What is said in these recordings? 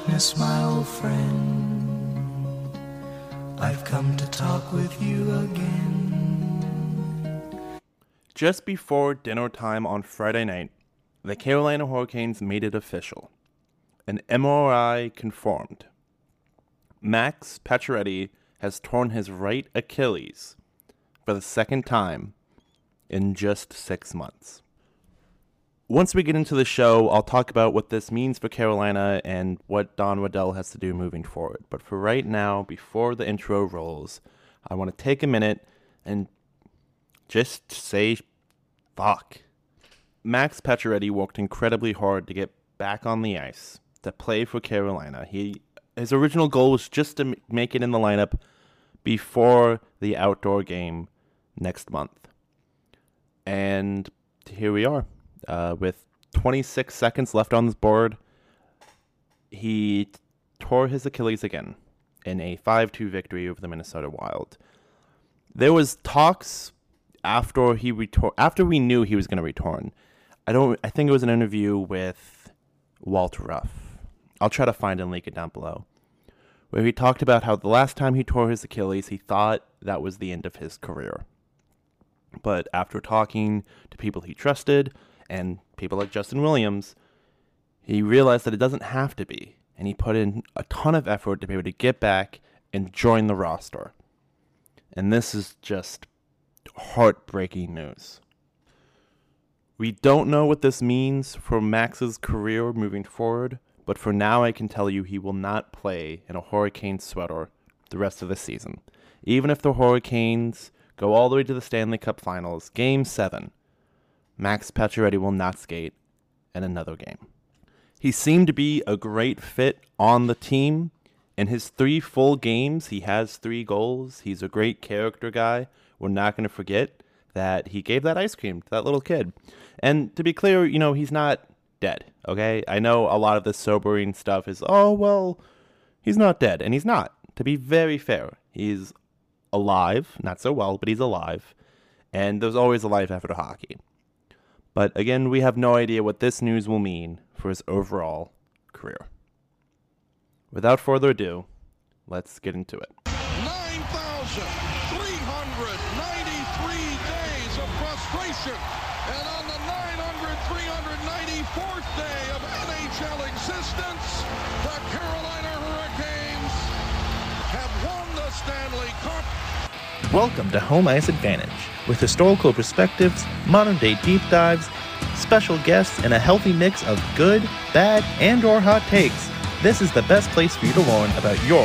darkness, my old friend. I've come to talk with you again. Just before dinner time on Friday night, the Carolina Hurricanes made it official. An MRI confirmed. Max Pacioretty has torn his right Achilles for the second time in just six months. Once we get into the show, I'll talk about what this means for Carolina and what Don Waddell has to do moving forward. But for right now, before the intro rolls, I want to take a minute and just say fuck. Max Pacioretty worked incredibly hard to get back on the ice to play for Carolina. He his original goal was just to make it in the lineup before the outdoor game next month. And here we are uh, with 26 seconds left on this board, he tore his Achilles again in a 5-2 victory over the Minnesota Wild. There was talks after he retor- after we knew he was going to return. I don't I think it was an interview with Walter Ruff. I'll try to find and link it down below. Where he talked about how the last time he tore his Achilles, he thought that was the end of his career. But after talking to people he trusted, and people like Justin Williams, he realized that it doesn't have to be. And he put in a ton of effort to be able to get back and join the roster. And this is just heartbreaking news. We don't know what this means for Max's career moving forward, but for now I can tell you he will not play in a Hurricane sweater the rest of the season. Even if the Hurricanes go all the way to the Stanley Cup Finals, Game 7, Max Pacioretty will not skate in another game. He seemed to be a great fit on the team. In his three full games, he has three goals. He's a great character guy. We're not going to forget that he gave that ice cream to that little kid. And to be clear, you know, he's not dead, okay? I know a lot of the sobering stuff is, oh, well, he's not dead. And he's not. To be very fair, he's alive, not so well, but he's alive. And there's always a life after hockey. But again, we have no idea what this news will mean for his overall career. Without further ado, let's get into it. 9,393 Welcome to Home Ice Advantage, with historical perspectives, modern day deep dives, special guests, and a healthy mix of good, bad, and or hot takes. This is the best place for you to learn about your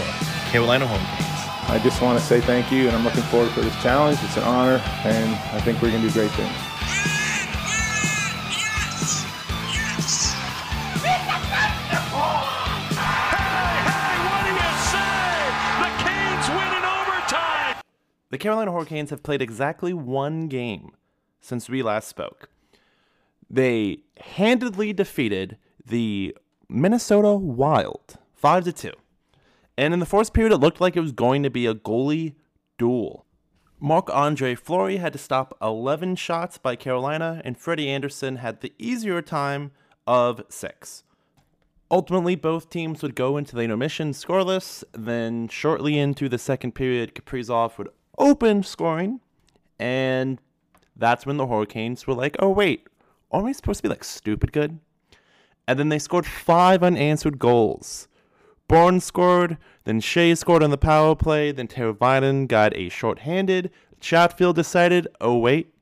Carolina Hurricanes. I just want to say thank you, and I'm looking forward for this challenge. It's an honor, and I think we're going to do great things. The Carolina Hurricanes have played exactly one game since we last spoke. They handedly defeated the Minnesota Wild 5 to 2. And in the fourth period it looked like it was going to be a goalie duel. Marc-Andre Fleury had to stop 11 shots by Carolina and Freddie Andersen had the easier time of 6. Ultimately, both teams would go into the intermission scoreless. Then, shortly into the second period, Kaprizov would open scoring, and that's when the Hurricanes were like, "Oh wait, aren't we supposed to be like stupid good?" And then they scored five unanswered goals. Barnes scored, then Skjei scored on the power play, then Teravainen got a shorthanded. Chatfield decided, "Oh wait,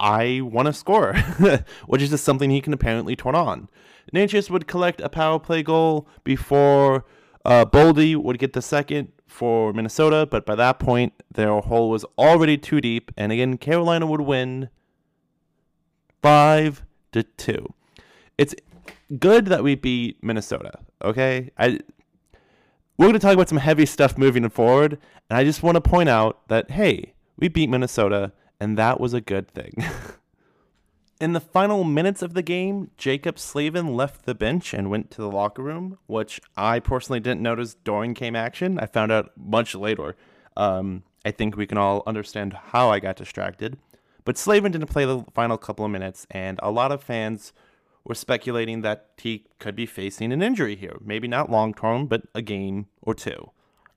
I want to score," which is just something he can apparently turn on. Necas would collect a power play goal before uh, Boldy would get the second for Minnesota, but by that point, their hole was already too deep, and again, Carolina would win five to two. It's good that we beat Minnesota. Okay, I we're going to talk about some heavy stuff moving forward, and I just want to point out that hey, we beat Minnesota, and that was a good thing. In the final minutes of the game, Jaccob Slavin left the bench and went to the locker room, which I personally didn't notice during game action. I found out much later. Um, I think we can all understand how I got distracted. But Slavin didn't play the final couple of minutes, and a lot of fans were speculating that he could be facing an injury here. Maybe not long term, but a game or two.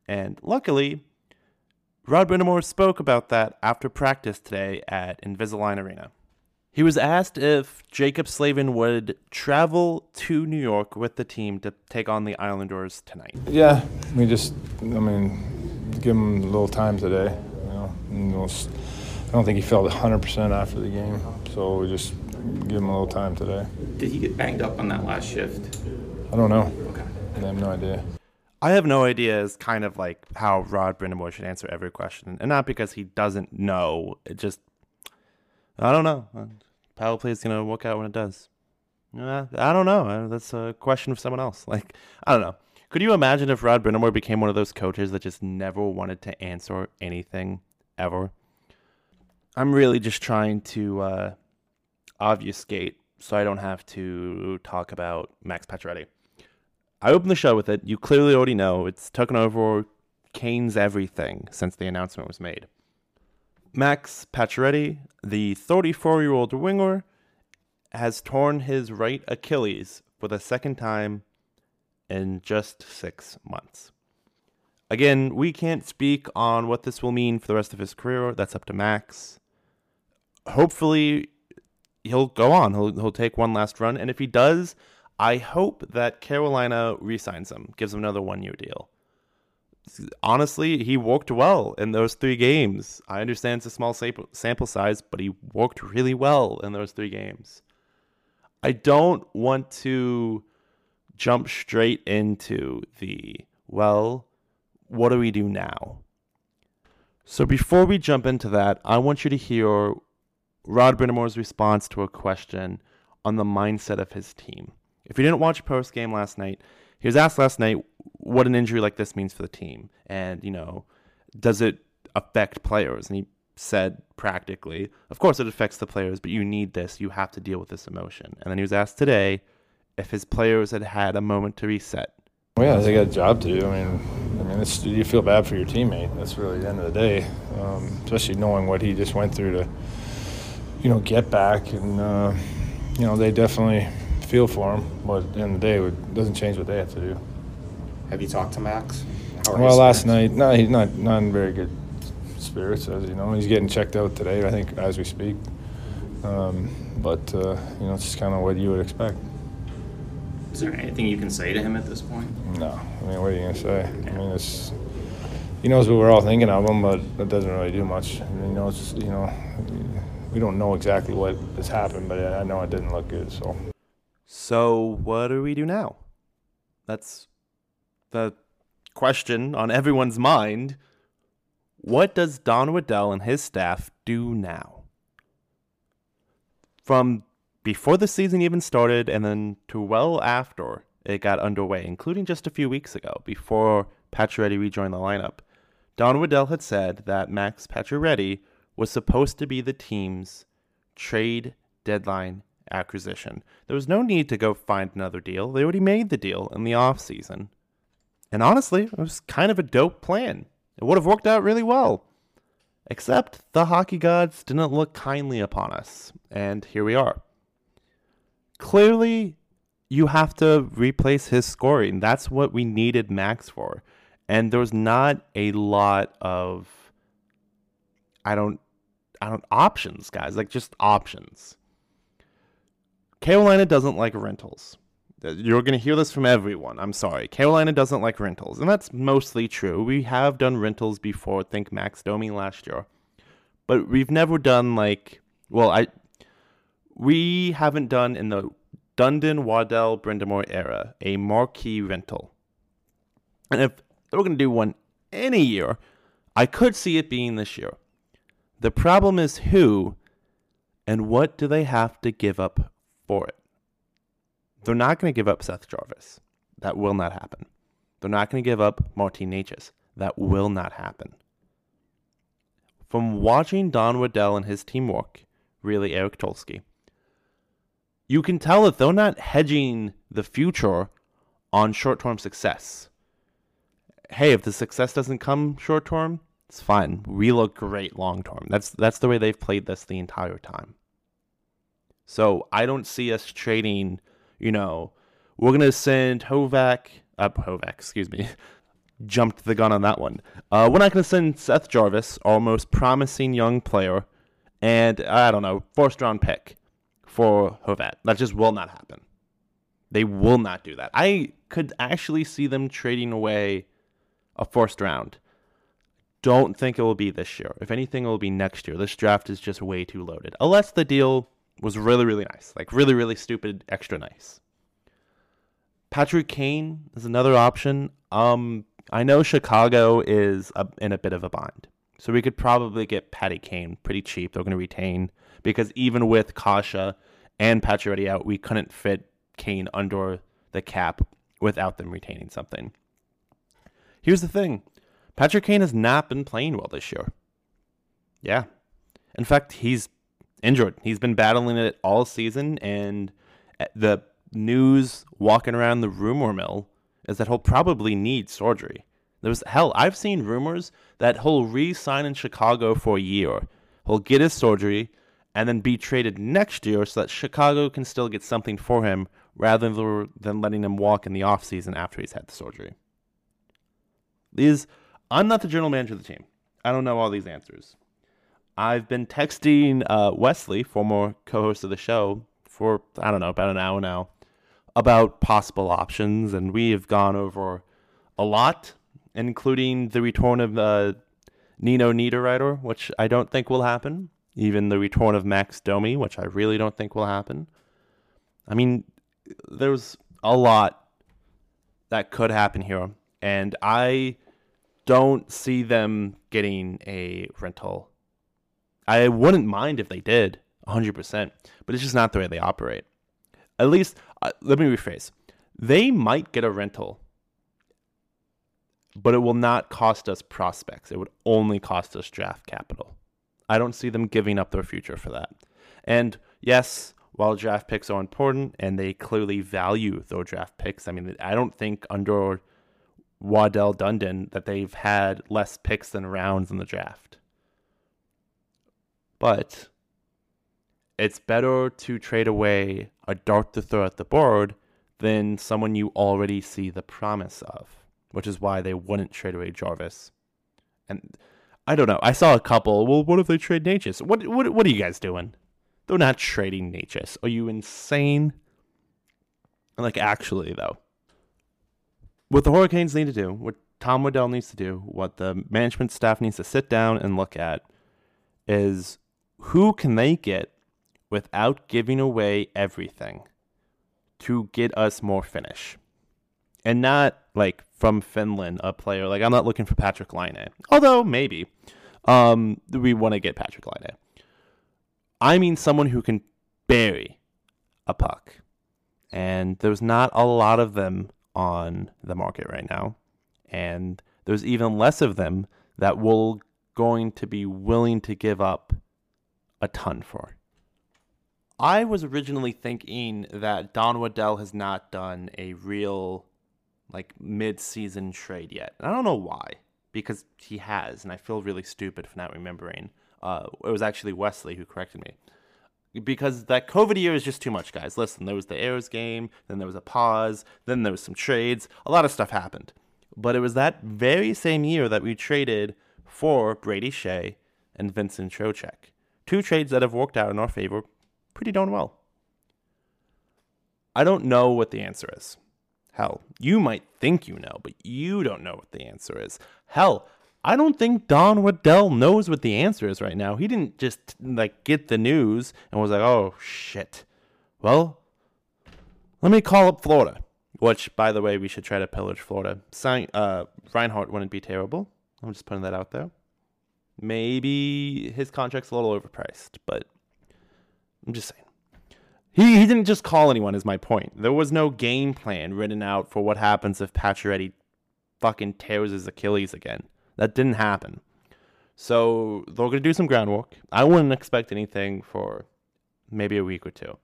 And luckily, Rod Brind'Amour spoke about that after practice today at Invisalign Arena. He was asked if Jaccob Slavin would travel to New York with the team to take on the Islanders tonight. Yeah, we just, I mean, give him a little time today. You know, and we'll s- I don't think he felt 100% after the game, so we just give him a little time today. Did he get banged up on that last shift? I don't know. Okay. I have no idea. I have no idea is kind of like how Rod Brind'Amour should answer every question, and not because he doesn't know. It just I don't know. Uh, Power play is gonna work out when it does. Uh, I don't know. That's a question for someone else. Like I don't know. Could you imagine if Rod Brind'Amour became one of those coaches that just never wanted to answer anything ever? I'm really just trying to uh, obfuscate so I don't have to talk about Max Pacioretty. I opened the show with it. You clearly already know it's taken over Canes' everything since the announcement was made. Max Pacioretty, the 34 year old winger, has torn his right Achilles for the second time in just six months. Again, we can't speak on what this will mean for the rest of his career. That's up to Max. Hopefully, he'll go on. He'll, he'll take one last run. And if he does, I hope that Carolina re-signs him, gives him another one-year deal. Honestly, he worked well in those three games. I understand it's a small sample size, but he worked really well in those three games. I don't want to jump straight into the well, what do we do now? So before we jump into that, I want you to hear Rod Brind'Amour's response to a question on the mindset of his team. If you didn't watch post game last night, he was asked last night what an injury like this means for the team, and you know, does it affect players? And he said practically, of course it affects the players, but you need this. You have to deal with this emotion. And then he was asked today if his players had had a moment to reset. Well, yeah, they got a job to do. I mean, I mean, it's, you feel bad for your teammate. That's really the end of the day, um, especially knowing what he just went through to, you know, get back. And uh, you know, they definitely feel for him. But at the end of the day, it doesn't change what they have to do. Have you talked to Max? Well, last night, no, he's not not in very good spirits. As you know, he's getting checked out today. I think as we speak. Um, but uh, you know, it's just kind of what you would expect. Is there anything you can say to him at this point? No, I mean, what are you gonna say? I mean, it's he knows what we're all thinking of him, but it doesn't really do much. I mean, he knows, you know, we don't know exactly what has happened, but I know it didn't look good. So So, what do we do now? That's the question on everyone's mind. What does Don Waddell and his staff do now? From before the season even started and then to well after it got underway, including just a few weeks ago before Pacioretty rejoined the lineup, Don Waddell had said that Max Pacioretty was supposed to be the team's trade deadline acquisition. There was no need to go find another deal. They already made the deal in the offseason. And honestly, it was kind of a dope plan. It would have worked out really well. Except the hockey gods didn't look kindly upon us. And here we are. Clearly, you have to replace his scoring. That's what we needed Max for. And there was not a lot of I don't I don't options, guys. Like just options. Carolina doesn't like rentals. You're going to hear this from everyone. I'm sorry. Carolina doesn't like rentals. And that's mostly true. We have done rentals before. Think Max Domi last year. But we've never done like, well, I, we haven't done in the Dundon, Waddell, Brind'Amour era a marquee rental. And if we're going to do one any year, I could see it being this year. The problem is who and what do they have to give up for it? They're not going to give up Seth Jarvis. That will not happen. They're not going to give up Martin Necas. That will not happen. From watching Don Waddell and his team work, really Eric Tulsky, you can tell that they're not hedging the future on short term success. Hey, if the success doesn't come short term, it's fine. We look great long term. That's that's the way they've played this the entire time. So I don't see us trading, you know, we're going to send Hovack, uh, Hovack, excuse me, jumped the gun on that one. Uh, we're not going to send Seth Jarvis, our most promising young player, and I don't know, first round pick for Horvat. That just will not happen. They will not do that. I could actually see them trading away a first round. Don't think it will be this year. If anything, it will be next year. This draft is just way too loaded. Unless the deal was really, really nice. Like, really, really stupid, extra nice. Patrick Kane is another option. Um, I know Chicago is a, in a bit of a bind. So we could probably get Patty Kane pretty cheap. They're going to retain because even with Kasha and Pacioretty out, we couldn't fit Kane under the cap without them retaining something. Here's the thing Patrick Kane has not been playing well this year. Yeah. In fact, he's injured. He's been battling it all season, and eh, the news walking around the rumor mill is that he'll probably need surgery. There's hell, I've seen rumors that he'll re-sign in Chicago for a year. He'll get his surgery and then be traded next year so that Chicago can still get something for him rather than letting him walk in the offseason after he's had the surgery. These I'm not the general manager of the team. I don't know all these answers. I've been texting uh, Wesley, former co-host of the show, for I don't know about an hour now, about possible options, and we have gone over a lot, including the return of uh, Nino Niederreiter, which I don't think will happen. Even the return of Max Domi, which I really don't think will happen. I mean, there's a lot that could happen here, and I don't see them getting a rental. I wouldn't mind if they did, 100%, but it's just not the way they operate. At least, uh, let me rephrase. They might get a rental, but it will not cost us prospects. It would only cost us draft capital. I don't see them giving up their future for that. And yes, while draft picks are important and they clearly value their draft picks, I mean, I don't think under Waddell Dundon that they've had less picks than rounds in the draft. But it's better to trade away a dart to throw at the board than someone you already see the promise of, which is why they wouldn't trade away Jarvis. And I don't know. I saw a couple. Well, what if they trade Necas? What what what are you guys doing? They're not trading Necas. Are you insane? Like actually though what the Hurricanes need to do, what Tom Waddell needs to do, what the management staff needs to sit down and look at is who can they get without giving away everything to get us more finish. And not like from Finland, a player like I'm not looking for Patrick Laine. Although maybe. Um, we want to get Patrick Laine. I mean someone who can bury a puck. And there's not a lot of them on the market right now. And there's even less of them that will going to be willing to give up a ton for. I was originally thinking that Don Waddell has not done a real like mid-season trade yet. And I don't know why, because he has, and I feel really stupid for not remembering. Uh, it was actually Wesley who corrected me because that COVID year is just too much, guys. Listen, there was the Ayres game, then there was a pause, then there was some trades. A lot of stuff happened. But it was that very same year that we traded for Brady Skjei and Vincent Trocheck. Two trades that have worked out in our favor pretty darn well. I don't know what the answer is. Hell, you might think you know, but you don't know what the answer is. Hell, I don't think Don Waddell knows what the answer is right now. He didn't just like get the news and was like, "Oh shit." Well, let me call up Florida. Which, by the way, we should try to pillage Florida. Sign, uh, Reinhart wouldn't be terrible. I'm just putting that out there. Maybe his contract's a little overpriced, but I'm just saying. He, he didn't just call anyone, is my point. There was no game plan written out for what happens if Pacioretty fucking tears his Achilles again. That didn't happen. So they're going to do some groundwork. I wouldn't expect anything for maybe a week or two.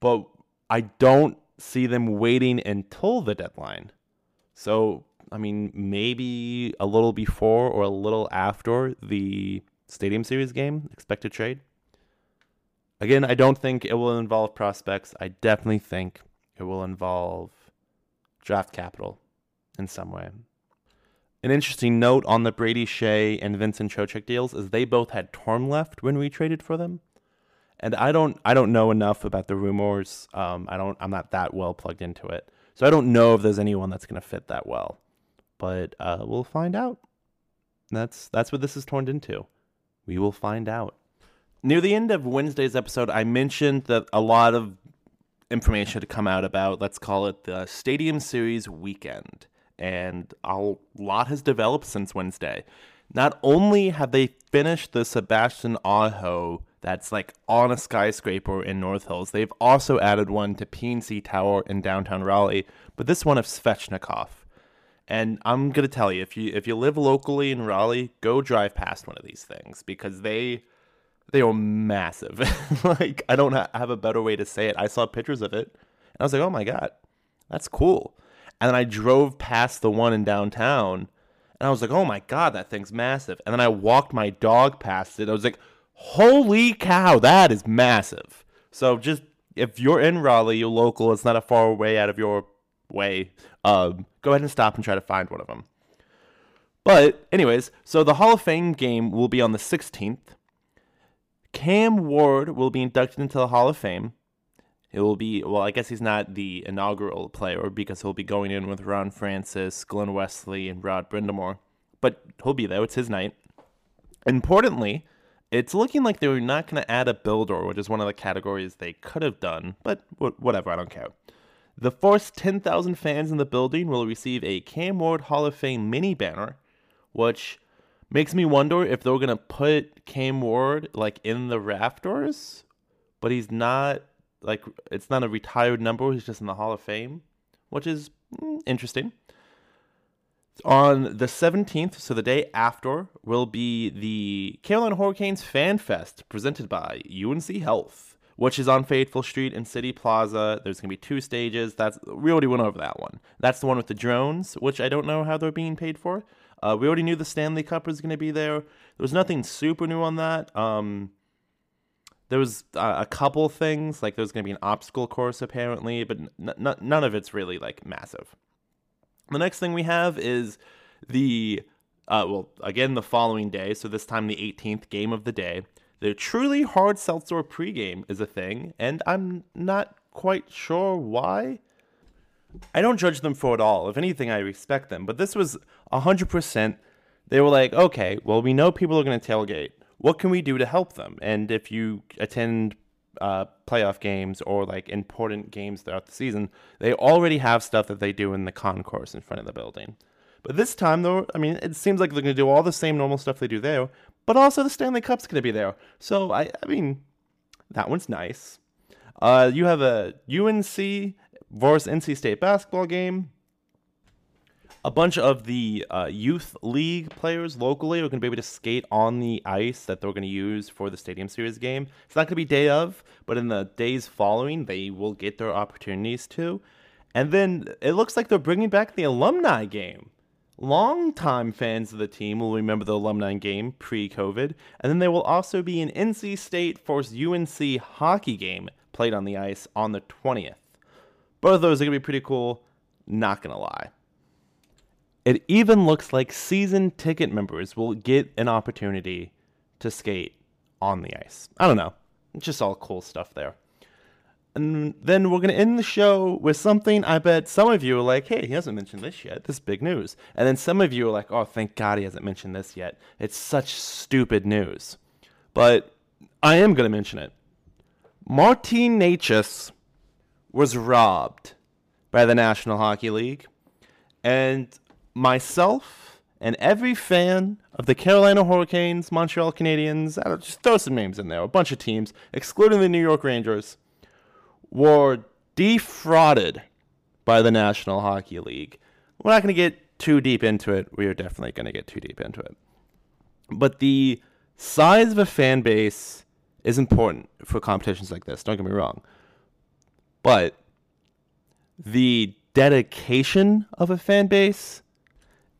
But I don't see them waiting until the deadline. So, I mean, maybe a little before or a little after the Stadium Series game, expected trade. Again, I don't think it will involve prospects. I definitely think it will involve draft capital in some way. An interesting note on the Brady Skjei and Vincent Trocheck deals is they both had term left when we traded for them, and I don't I don't know enough about the rumors. Um, I don't I'm not that well plugged into it, so I don't know if there's anyone that's going to fit that well. But uh, we'll find out. That's that's what this is turned into. We will find out. Near the end of Wednesday's episode, I mentioned that a lot of information had come out about, let's call it the Stadium Series weekend and a lot has developed since Wednesday. Not only have they finished the Sebastian Aho that's like on a skyscraper in North Hills, they've also added one to PNC Tower in downtown Raleigh, but this one of Svechnikov. And I'm gonna tell you, if you if you live locally in Raleigh, go drive past one of these things because they they are massive. like I don't have a better way to say it. I saw pictures of it, and I was like, oh my god, that's cool. And then I drove past the one in downtown and I was like, oh my God, that thing's massive. And then I walked my dog past it. I was like, holy cow, that is massive. So just if you're in Raleigh, you're local, it's not a far way out of your way, um, go ahead and stop and try to find one of them. But, anyways, so the Hall of Fame game will be on the 16th. Cam Ward will be inducted into the Hall of Fame. It will be well. I guess he's not the inaugural player because he'll be going in with Ron Francis, Glenn Wesley, and Rod Brind'Amour. But he'll be there. It's his night. Importantly, it's looking like they're not going to add a builder, which is one of the categories they could have done. But whatever, I don't care. The first 10,000 fans in the building will receive a Cam Ward Hall of Fame mini banner, which makes me wonder if they're going to put Cam Ward like in the rafters, but he's not like it's not a retired number. He's just in the Hall of Fame, which is mm, interesting. On the 17th, so the day after, will be the Carolina Hurricanes Fan Fest presented by UNC Health, which is on Fayetteville Street in City Plaza. There's going to be two stages. That's we already went over that one. That's the one with the drones, which I don't know how they're being paid for. Uh, we already knew the Stanley Cup was going to be there. There was nothing super new on that. Um, there was uh, a couple things like there's going to be an obstacle course apparently but n- n- none of it's really like massive the next thing we have is the uh, well again the following day so this time the 18th game of the day the truly hard seltzer pregame is a thing and i'm not quite sure why i don't judge them for it all if anything i respect them but this was 100% they were like okay well we know people are going to tailgate what can we do to help them? And if you attend uh, playoff games or like important games throughout the season, they already have stuff that they do in the concourse in front of the building. But this time, though, I mean, it seems like they're going to do all the same normal stuff they do there, but also the Stanley Cup's going to be there. So, I, I mean, that one's nice. Uh, you have a UNC versus NC State basketball game a bunch of the uh, youth league players locally are going to be able to skate on the ice that they're going to use for the Stadium Series game. It's not going to be day of, but in the days following, they will get their opportunities to. And then it looks like they're bringing back the alumni game. Longtime fans of the team will remember the alumni game pre COVID. And then there will also be an NC State Force UNC hockey game played on the ice on the 20th. Both of those are going to be pretty cool, not going to lie. It even looks like season ticket members will get an opportunity to skate on the ice. I don't know. It's just all cool stuff there. And then we're going to end the show with something I bet some of you are like, hey, he hasn't mentioned this yet. This is big news. And then some of you are like, oh, thank God he hasn't mentioned this yet. It's such stupid news. But I am going to mention it. Martin Necas was robbed by the National Hockey League. And myself and every fan of the Carolina Hurricanes, Montreal Canadiens, I don't just throw some names in there, a bunch of teams, excluding the New York Rangers, were defrauded by the National Hockey League. We're not going to get too deep into it. We are definitely going to get too deep into it. But the size of a fan base is important for competitions like this. Don't get me wrong. But the dedication of a fan base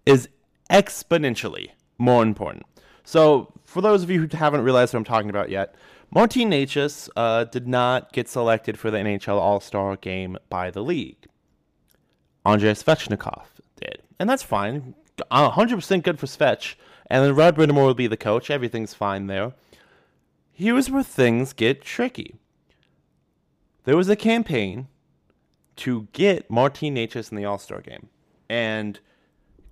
is exponentially more important. So, for those of you who haven't realized what I'm talking about yet, Martin Necas uh, did not get selected for the NHL All Star game by the league. Andrei Svechnikov did. And that's fine. 100% good for Svech. And then Rod Brind'Amour will be the coach. Everything's fine there. Here's where things get tricky. There was a campaign to get Martin Necas in the All Star game. And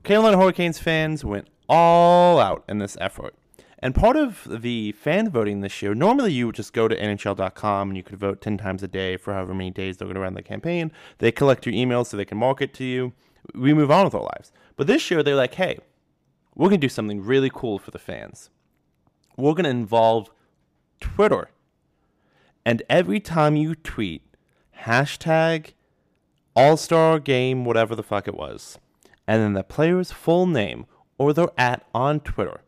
Carolina Hurricanes fans went all out in this effort. And part of the fan voting this year, normally you would just go to NHL.com and you could vote 10 times a day for however many days they're going to run the campaign. They collect your emails so they can market to you. We move on with our lives. But this year, they're like, hey, we're going to do something really cool for the fans. We're going to involve Twitter. And every time you tweet hashtag All Star Game, whatever the fuck it was, and then the player's full name or their at on Twitter,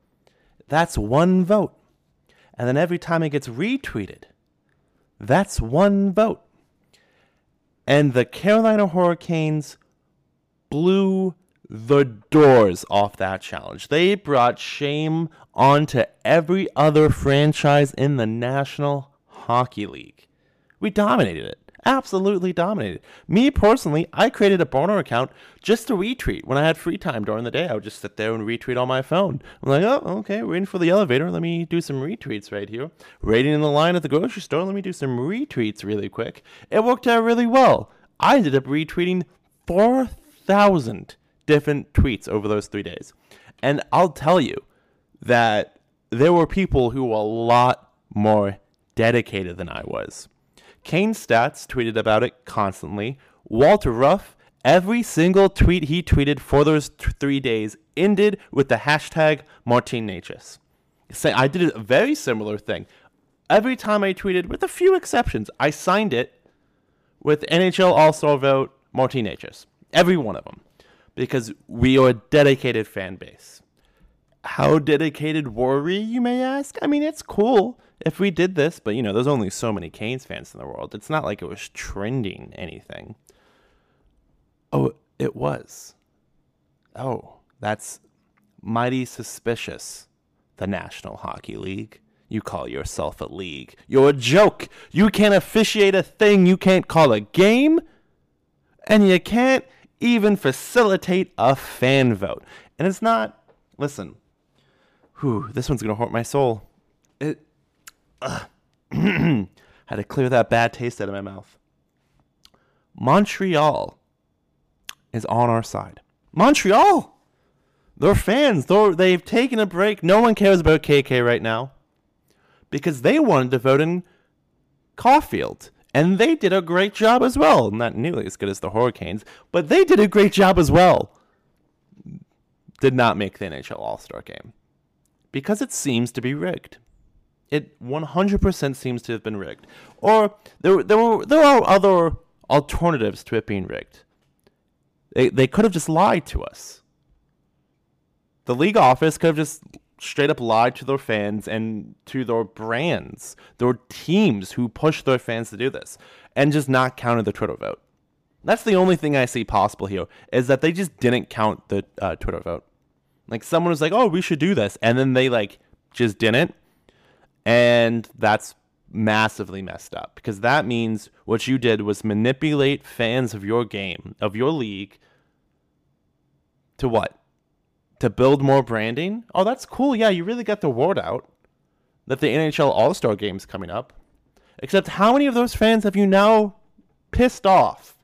that's one vote. And then every time it gets retweeted, that's one vote. And the Carolina Hurricanes blew the doors off that challenge. They brought shame onto every other franchise in the National Hockey League. We dominated it. Absolutely dominated. Me personally, I created a burner account just to retweet. When I had free time during the day, I would just sit there and retweet on my phone. I'm like, oh, okay, waiting for the elevator. Let me do some retweets right here. Waiting in the line at the grocery store. Let me do some retweets really quick. It worked out really well. I ended up retweeting 4,000 different tweets over those three days. And I'll tell you that there were people who were a lot more dedicated than I was. Kane Stats tweeted about it constantly. Walter Ruff, every single tweet he tweeted for those th- three days ended with the hashtag Martin. Say I did a very similar thing. Every time I tweeted, with a few exceptions, I signed it with NHL All Star vote Martin Necas. Every one of them. Because we are a dedicated fan base. How dedicated were we, you may ask? I mean, it's cool if we did this, but you know, there's only so many Canes fans in the world. It's not like it was trending anything. Oh, it was. Oh, that's mighty suspicious. The National Hockey League. You call yourself a league. You're a joke. You can't officiate a thing. You can't call a game. And you can't even facilitate a fan vote. And it's not, listen, whew, this one's going to hurt my soul. It, uh, had to clear that bad taste out of my mouth. Montreal is on our side. Montreal! They're fans. They're, they've taken a break. No one cares about KK right now because they wanted to vote in Caufield. And they did a great job as well. Not nearly as good as the Hurricanes, but they did a great job as well. Did not make the NHL All Star game because it seems to be rigged. It 100% seems to have been rigged. Or there, there, were, there are other alternatives to it being rigged. They, they could have just lied to us. The league office could have just straight up lied to their fans and to their brands, their teams who push their fans to do this, and just not counted the Twitter vote. That's the only thing I see possible here is that they just didn't count the uh, Twitter vote. Like someone was like, "Oh, we should do this," and then they like just didn't, and that's massively messed up because that means what you did was manipulate fans of your game, of your league, to what? To build more branding? Oh, that's cool. Yeah, you really got the word out that the NHL All Star game's coming up. Except, how many of those fans have you now pissed off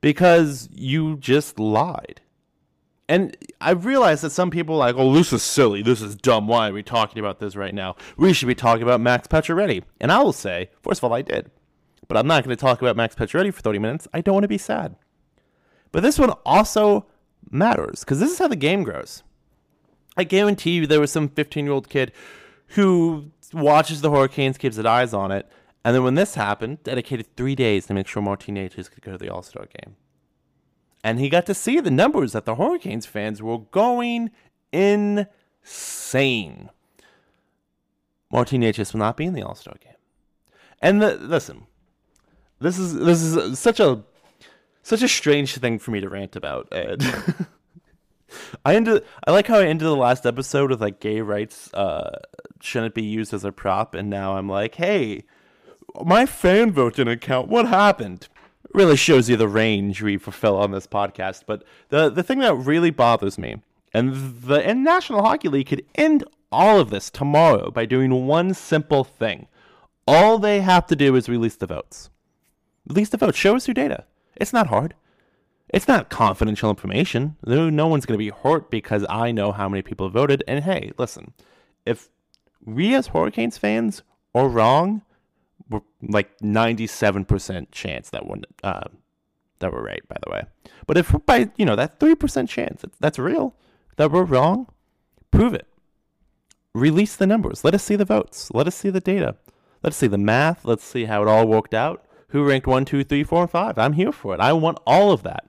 because you just lied? And I realize that some people are like, oh, this is silly. This is dumb. Why are we talking about this right now? We should be talking about Max Pacioretty. And I will say, first of all, I did. But I'm not going to talk about Max Pacioretty for 30 minutes. I don't want to be sad. But this one also matters because this is how the game grows. I guarantee you there was some 15 year old kid who watches the Hurricanes, keeps his eyes on it, and then when this happened, dedicated three days to make sure more teenagers could go to the All Star game. And he got to see the numbers that the Hurricanes fans were going insane. Martin Necas will not be in the All Star game. And the, listen, this is this is such a such a strange thing for me to rant about, Ed. I ended. I like how I ended the last episode with like gay rights uh, shouldn't be used as a prop, and now I'm like, hey, my fan vote didn't count. What happened? Really shows you the range we fulfill on this podcast. But the the thing that really bothers me, and the and National Hockey League could end all of this tomorrow by doing one simple thing. All they have to do is release the votes. Release the votes. Show us your data. It's not hard. It's not confidential information. No one's going to be hurt because I know how many people voted. And hey, listen, if we as Hurricanes fans are wrong, like 97% chance that we're, uh, that we're right, by the way. But if by, you know, that 3% chance, that's real, that we're wrong, prove it. Release the numbers. Let us see the votes. Let us see the data. Let's see the math. Let's see how it all worked out. Who ranked one, two, three, four, 5? I'm here for it. I want all of that.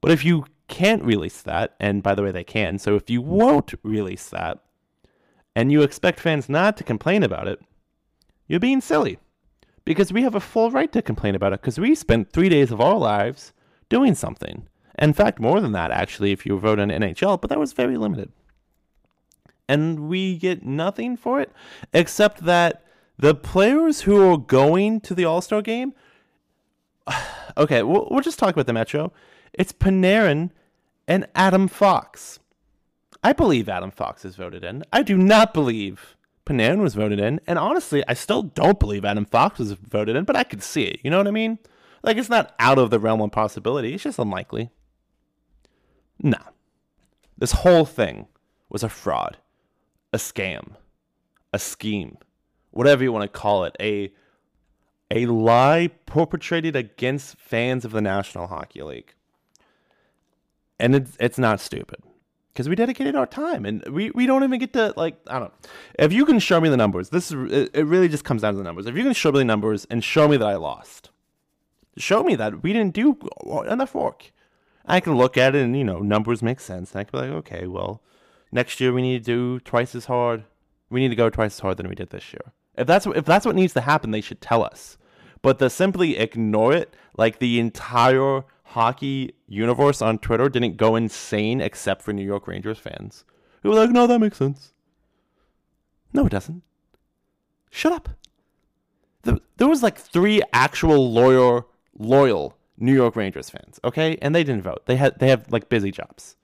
But if you can't release that, and by the way, they can, so if you won't release that, and you expect fans not to complain about it, you're being silly. Because we have a full right to complain about it, because we spent three days of our lives doing something. In fact, more than that, actually, if you vote on NHL, but that was very limited. And we get nothing for it, except that the players who are going to the All Star game, okay, we'll, we'll just talk about the Metro. It's Panarin and Adam Fox. I believe Adam Fox is voted in. I do not believe Panarin was voted in. And honestly, I still don't believe Adam Fox was voted in, but I could see it. You know what I mean? Like, it's not out of the realm of possibility. It's just unlikely. Nah. This whole thing was a fraud, a scam, a scheme, whatever you want to call it, a a lie perpetrated against fans of the National Hockey League and it's it's not stupid because we dedicated our time and we, we don't even get to like i don't if you can show me the numbers this is it, it really just comes down to the numbers. If you can show me the numbers and show me that i lost show me that we didn't do enough work. I can look at it and you know numbers make sense and i can be like okay well next year we need to do twice as hard. We need to go twice as hard than we did this year. If that's if that's what needs to happen they should tell us. But to simply ignore it like the entire hockey universe on Twitter didn't go insane except for New York Rangers fans who were like, no, that makes sense. No, it doesn't. Shut up. The, there was like three actual loyal, loyal New York Rangers fans, okay, and they didn't vote. They had they have like busy jobs.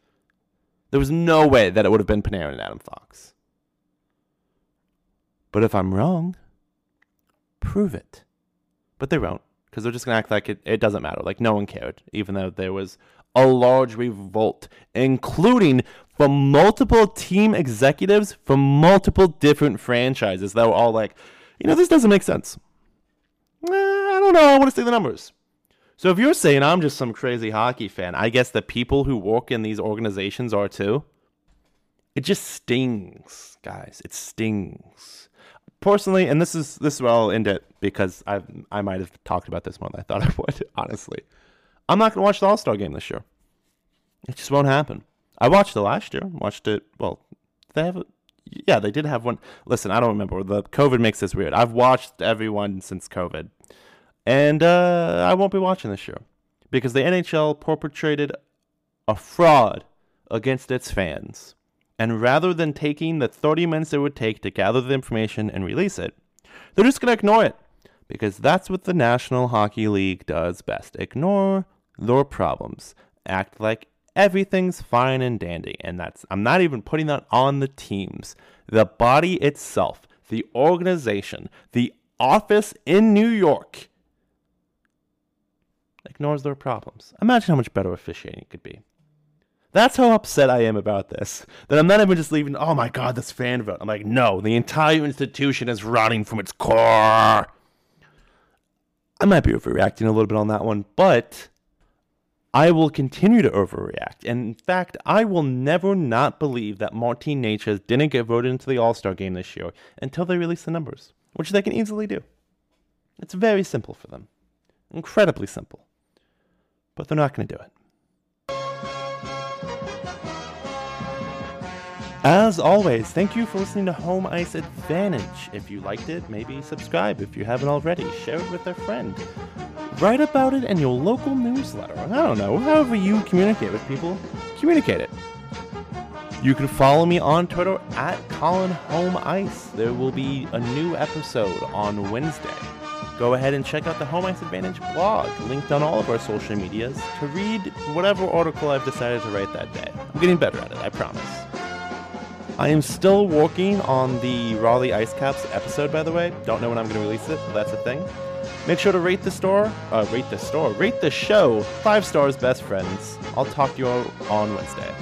There was no way that it would have been Panarin and Adam Fox. But if I'm wrong, prove it. But they won't because they're just going to act like it, it doesn't matter. Like no one cared, even though there was a large revolt, including from multiple team executives from multiple different franchises that were all like, you know, this doesn't make sense. Eh, I don't know. I want to see the numbers. So if you're saying I'm just some crazy hockey fan, I guess the people who work in these organizations are too. It just stings, guys. It stings personally, and this is this is where I'll end it because I I might have talked about this more than I thought I would. Honestly, I'm not gonna watch the All Star game this year. It just won't happen. I watched it last year. Watched it. Well, they have. A, yeah, they did have one. Listen, I don't remember. The COVID makes this weird. I've watched everyone since COVID, and uh, I won't be watching this year because the NHL perpetrated a fraud against its fans. And rather than taking the 30 minutes it would take to gather the information and release it, they're just going to ignore it. Because that's what the National Hockey League does best ignore their problems, act like everything's fine and dandy. And that's, I'm not even putting that on the teams. The body itself, the organization, the office in New York ignores their problems. Imagine how much better officiating could be. That's how upset I am about this. That I'm not even just leaving, oh my god, this fan vote. I'm like, no, the entire institution is rotting from its core. I might be overreacting a little bit on that one, but I will continue to overreact. And in fact, I will never not believe that Martin Necas didn't get voted into the All Star game this year until they release the numbers, which they can easily do. It's very simple for them. Incredibly simple. But they're not going to do it. As always, thank you for listening to Home Ice Advantage. If you liked it, maybe subscribe if you haven't already. Share it with a friend. Write about it in your local newsletter. I don't know, however you communicate with people, communicate it. You can follow me on Twitter at Colin Home Ice. There will be a new episode on Wednesday. Go ahead and check out the Home Ice Advantage blog, linked on all of our social medias, to read whatever article I've decided to write that day. I'm getting better at it, I promise. I am still working on the Raleigh Ice Caps episode, by the way. Don't know when I'm going to release it, but that's a thing. Make sure to rate the store, uh, rate the store, rate the show, five stars, best friends. I'll talk to you on Wednesday.